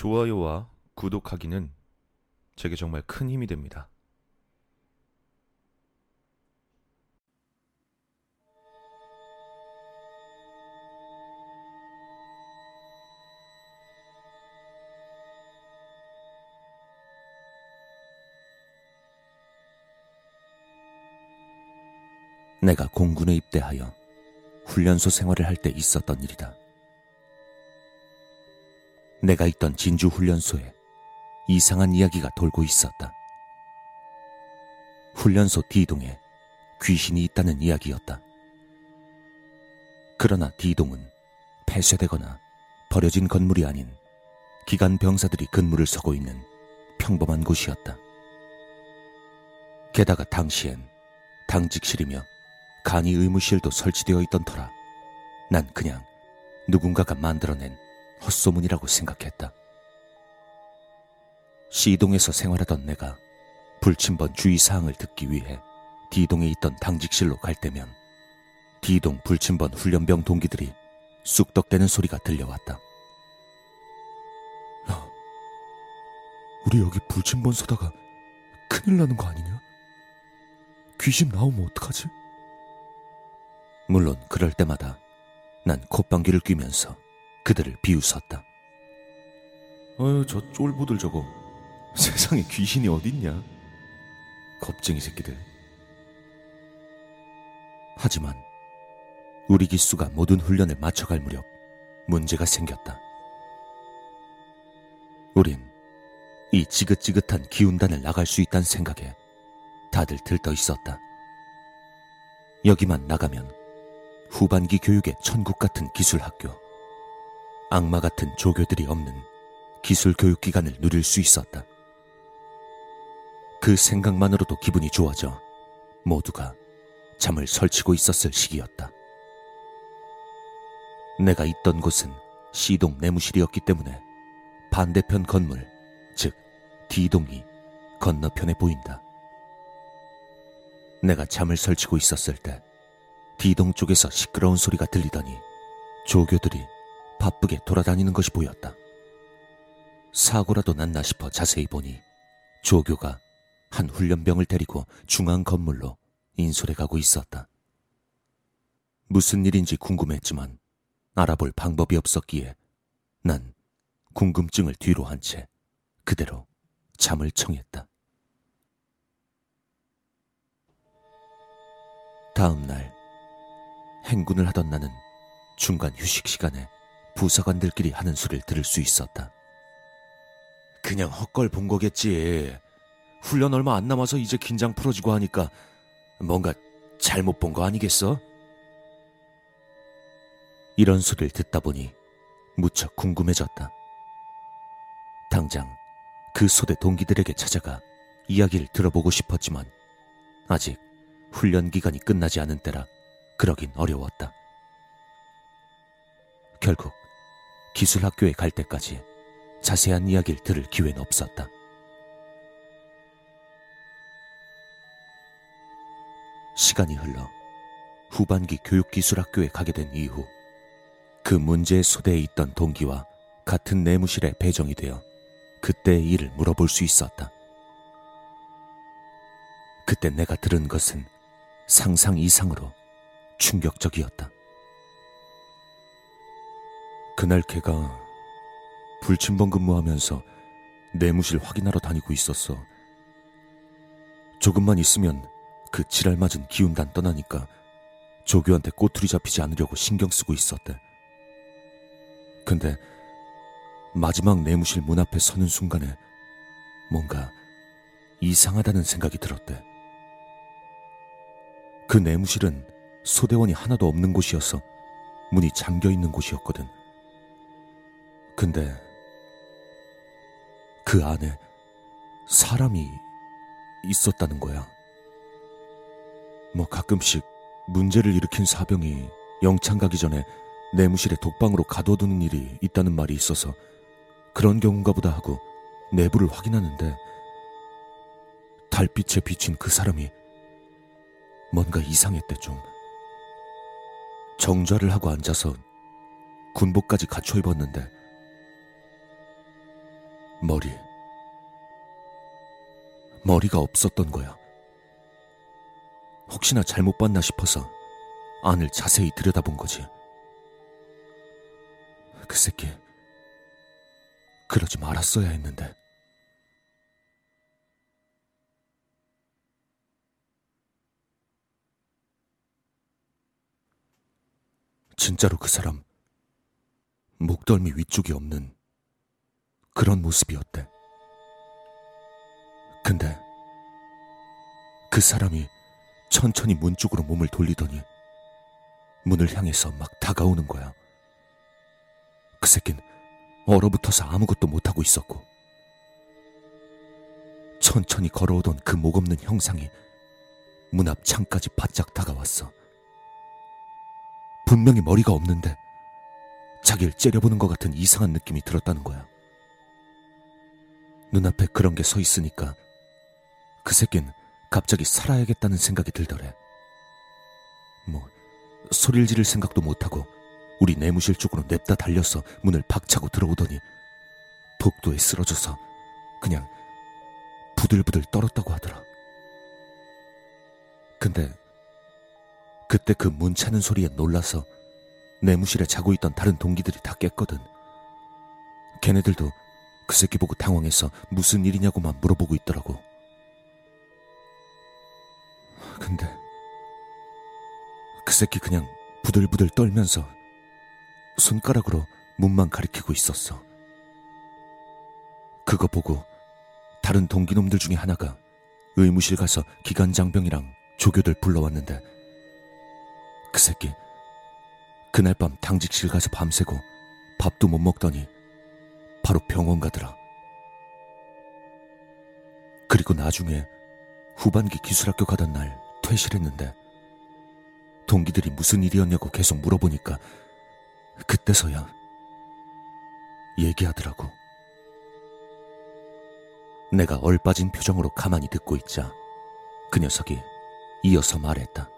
좋아요와 구독하기는 제게 정말 큰 힘이 됩니다. 내가 공군에 입대하여 훈련소 생활을 할 때 있었던 일이다. 내가 있던 진주 훈련소에 이상한 이야기가 돌고 있었다. 훈련소 D동에 귀신이 있다는 이야기였다. 그러나 D동은 폐쇄되거나 버려진 건물이 아닌 기간 병사들이 근무를 서고 있는 평범한 곳이었다. 게다가 당시엔 당직실이며 간이 의무실도 설치되어 있던 터라 난 그냥 누군가가 만들어낸 헛소문이라고 생각했다. C동에서 생활하던 내가 불침번 주의사항을 듣기 위해 D동에 있던 당직실로 갈 때면 D동 불침번 훈련병 동기들이 쑥덕대는 소리가 들려왔다. 야, 우리 여기 불침번 서다가 큰일 나는 거 아니냐? 귀신 나오면 어떡하지? 물론 그럴 때마다 난 콧방귀를 뀌면서 그들을 비웃었다. 어휴, 저 쫄보들 저거. 세상에 귀신이 어딨냐? 겁쟁이 새끼들. 하지만 우리 기수가 모든 훈련을 마쳐갈 무렵 문제가 생겼다. 우린 이 지긋지긋한 기운단을 나갈 수 있다는 생각에 다들 들떠 있었다. 여기만 나가면 후반기 교육의 천국 같은 기술 학교, 악마 같은 조교들이 없는 기술 교육 기간을 누릴 수 있었다. 그 생각만으로도 기분이 좋아져 모두가 잠을 설치고 있었을 시기였다. 내가 있던 곳은 C동 내무실이었기 때문에 반대편 건물, 즉 D동이 건너편에 보인다. 내가 잠을 설치고 있었을 때 D동 쪽에서 시끄러운 소리가 들리더니 조교들이 바쁘게 돌아다니는 것이 보였다. 사고라도 났나 싶어 자세히 보니 조교가 한 훈련병을 데리고 중앙 건물로 인솔해 가고 있었다. 무슨 일인지 궁금했지만 알아볼 방법이 없었기에 난 궁금증을 뒤로 한 채 그대로 잠을 청했다. 다음 날 행군을 하던 나는 중간 휴식 시간에 부사관들끼리 하는 소리를 들을 수 있었다. 그냥 헛걸 본 거겠지. 훈련 얼마 안 남아서 이제 긴장 풀어지고 하니까 뭔가 잘못 본 거 아니겠어? 이런 소리를 듣다 보니 무척 궁금해졌다. 당장 그 소대 동기들에게 찾아가 이야기를 들어보고 싶었지만 아직 훈련 기간이 끝나지 않은 때라 그러긴 어려웠다. 결국 기술학교에 갈 때까지 자세한 이야기를 들을 기회는 없었다. 시간이 흘러 후반기 교육기술학교에 가게 된 이후 그 문제의 소대에 있던 동기와 같은 내무실에 배정이 되어 그때의 일을 물어볼 수 있었다. 그때 내가 들은 것은 상상 이상으로 충격적이었다. 그날 걔가 불침번 근무하면서 내무실 확인하러 다니고 있었어. 조금만 있으면 그 지랄 맞은 기운단 떠나니까 조교한테 꼬투리 잡히지 않으려고 신경 쓰고 있었대. 근데 마지막 내무실 문 앞에 서는 순간에 뭔가 이상하다는 생각이 들었대. 그 내무실은 소대원이 하나도 없는 곳이어서 문이 잠겨 있는 곳이었거든. 근데 그 안에 사람이 있었다는 거야. 뭐 가끔씩 문제를 일으킨 사병이 영창 가기 전에 내무실에 독방으로 가둬두는 일이 있다는 말이 있어서 그런 경우인가 보다 하고 내부를 확인하는데 달빛에 비친 그 사람이 뭔가 이상했대 좀. 정좌를 하고 앉아서 군복까지 갖춰 입었는데 머리. 머리가 없었던 거야. 혹시나 잘못 봤나 싶어서 안을 자세히 들여다본 거지. 그 새끼, 그러지 말았어야 했는데. 진짜로 그 사람, 목덜미 위쪽이 없는 그런 모습이었대. 근데 그 사람이 천천히 문 쪽으로 몸을 돌리더니 문을 향해서 막 다가오는 거야. 그 새낀 얼어붙어서 아무것도 못하고 있었고 천천히 걸어오던 그 목없는 형상이 문 앞 창까지 바짝 다가왔어. 분명히 머리가 없는데 자기를 째려보는 것 같은 이상한 느낌이 들었다는 거야. 눈앞에 그런 게 서 있으니까 그 새낀 갑자기 살아야겠다는 생각이 들더래. 뭐 소리를 지를 생각도 못하고 우리 내무실 쪽으로 냅다 달려서 문을 박차고 들어오더니 복도에 쓰러져서 그냥 부들부들 떨었다고 하더라. 근데 그때 그 문 차는 소리에 놀라서 내무실에 자고 있던 다른 동기들이 다 깼거든. 걔네들도 그 새끼 보고 당황해서 무슨 일이냐고만 물어보고 있더라고. 근데 그 새끼 그냥 부들부들 떨면서 손가락으로 문만 가리키고 있었어. 그거 보고 다른 동기놈들 중에 하나가 의무실 가서 기관장병이랑 조교들 불러왔는데 그 새끼 그날 밤 당직실 가서 밤새고 밥도 못 먹더니 바로 병원 가더라. 그리고 나중에 후반기 기술학교 가던 날 퇴실 했는데 동기들이 무슨 일이었냐고 계속 물어보니까 그때서야 얘기하더라고. 내가 얼빠진 표정으로 가만히 듣고 있자 그 녀석이 이어서 말했다.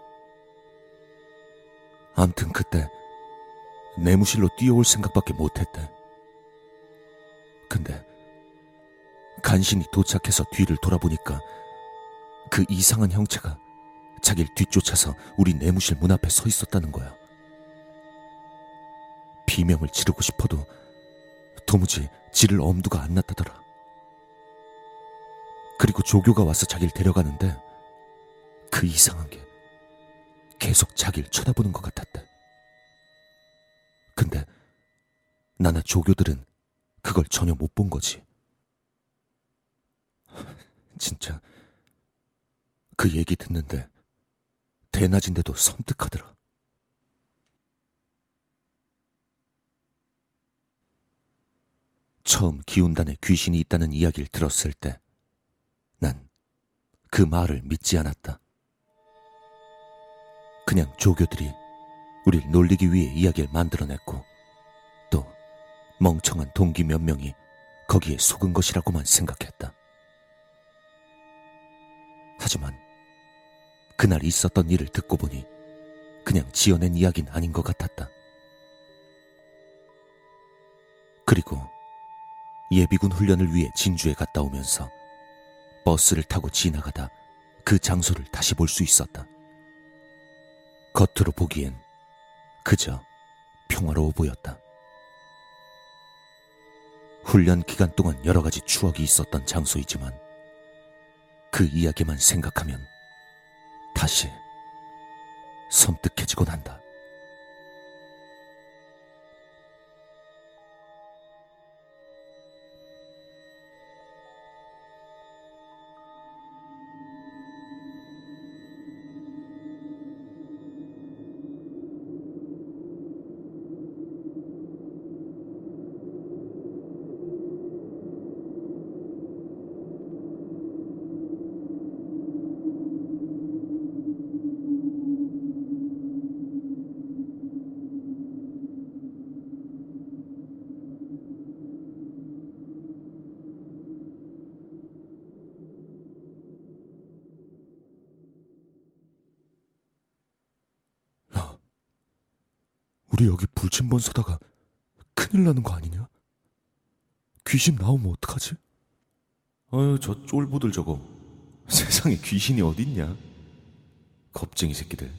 암튼 그때 내무실로 뛰어올 생각밖에 못했대. 근데 간신히 도착해서 뒤를 돌아보니까 그 이상한 형체가 자길 뒤쫓아서 우리 내무실 문 앞에 서 있었다는 거야. 비명을 지르고 싶어도 도무지 지를 엄두가 안 났다더라. 그리고 조교가 와서 자기를 데려가는데 그 이상한 게 계속 자기를 쳐다보는 것 같았대. 근데 나나 조교들은 그걸 전혀 못 본 거지. 진짜 그 얘기 듣는데 대낮인데도 섬뜩하더라. 처음 기운단에 귀신이 있다는 이야기를 들었을 때 난 그 말을 믿지 않았다. 그냥 조교들이 우릴 놀리기 위해 이야기를 만들어냈고 또 멍청한 동기 몇 명이 거기에 속은 것이라고만 생각했다. 하지만 그날 있었던 일을 듣고 보니 그냥 지어낸 이야기는 아닌 것 같았다. 그리고 예비군 훈련을 위해 진주에 갔다 오면서 버스를 타고 지나가다 그 장소를 다시 볼 수 있었다. 겉으로 보기엔 그저 평화로워 보였다. 훈련 기간 동안 여러 가지 추억이 있었던 장소이지만 그 이야기만 생각하면 다시 섬뜩해지곤 한다. 우리 여기 불침번 서다가 큰일 나는 거 아니냐? 귀신 나오면 어떡하지? 어휴, 저 쫄보들 저거. 세상에 귀신이 어딨냐? 겁쟁이 새끼들.